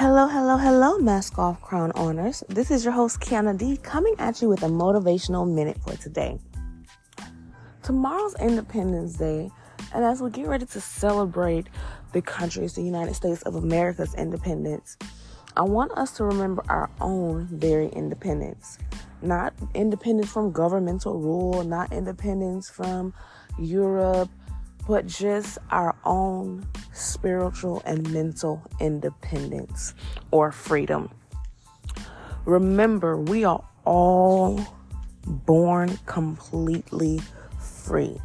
Hello, hello, hello, Mask Off Crown Owners. This is your host, Kianna D, coming at you with a motivational minute for today. Tomorrow's Independence Day, and as we get ready to celebrate the country's, the United States of America's independence, I want us to remember our own very independence. Not independence from governmental rule, not independence from Europe, but just our own spiritual and mental independence or freedom. Remember, we are all born completely free.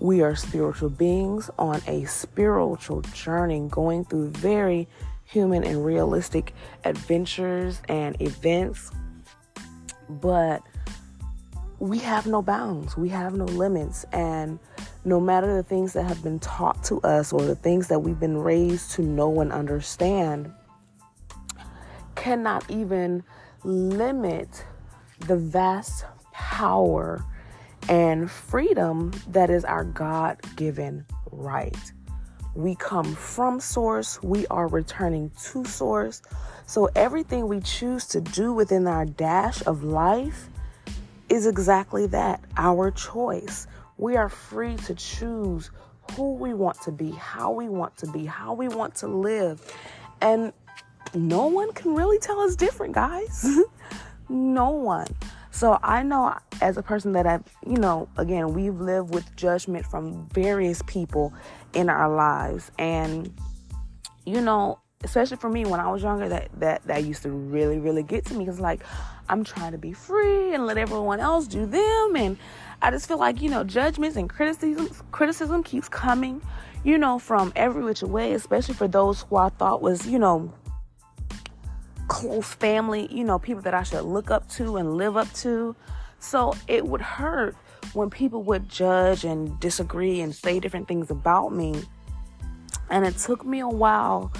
We are spiritual beings on a spiritual journey going through very human and realistic adventures and events. But we have no bounds, we have no limits. And no matter the things that have been taught to us or the things that we've been raised to know and understand, cannot even limit the vast power and freedom that is our God given right. We come from Source, we are returning to Source. So everything we choose to do within our dash of life is exactly that our choice. We are free to choose who we want to be, how we want to be, how we want to live. And no one can really tell us different, guys. no one. So I know as a person that I've, you know, again, we've lived with judgment from various people in our lives. And, you know, especially for me when I was younger, that that that used to really, really get to me. Cause like I'm trying to be free and let everyone else do them and I just feel like, you know, judgments and criticism criticism keeps coming, you know, from every which way, especially for those who I thought was, you know, close family, you know, people that I should look up to and live up to. So it would hurt when people would judge and disagree and say different things about me. And it took me a while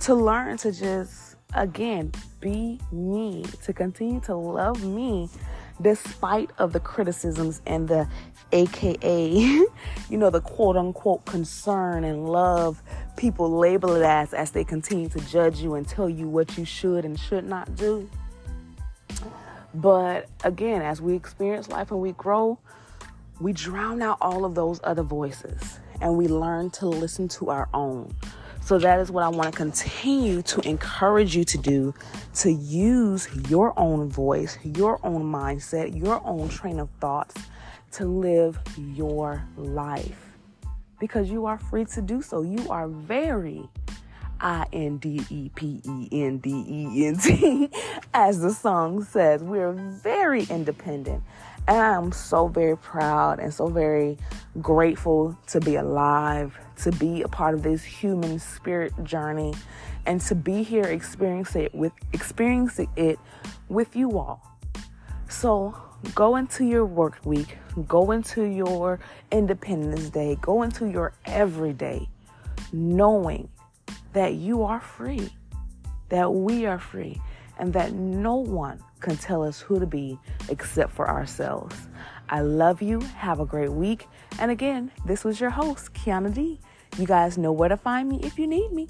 to learn to just, again, be me, to continue to love me despite of the criticisms and the aka you know the quote unquote concern and love people label it as as they continue to judge you and tell you what you should and should not do. But again as we experience life and we grow we drown out all of those other voices and we learn to listen to our own so that is what I want to continue to encourage you to do to use your own voice, your own mindset, your own train of thoughts to live your life. Because you are free to do so. You are very I N D E P E N D E N T, as the song says. We're very independent. And I'm so very proud and so very grateful to be alive, to be a part of this human spirit journey, and to be here experiencing it with experiencing it with you all. So go into your work week, go into your Independence Day, go into your everyday, knowing that you are free, that we are free, and that no one can tell us who to be except for ourselves. I love you. Have a great week. And again, this was your host, Kianna D. You guys know where to find me if you need me.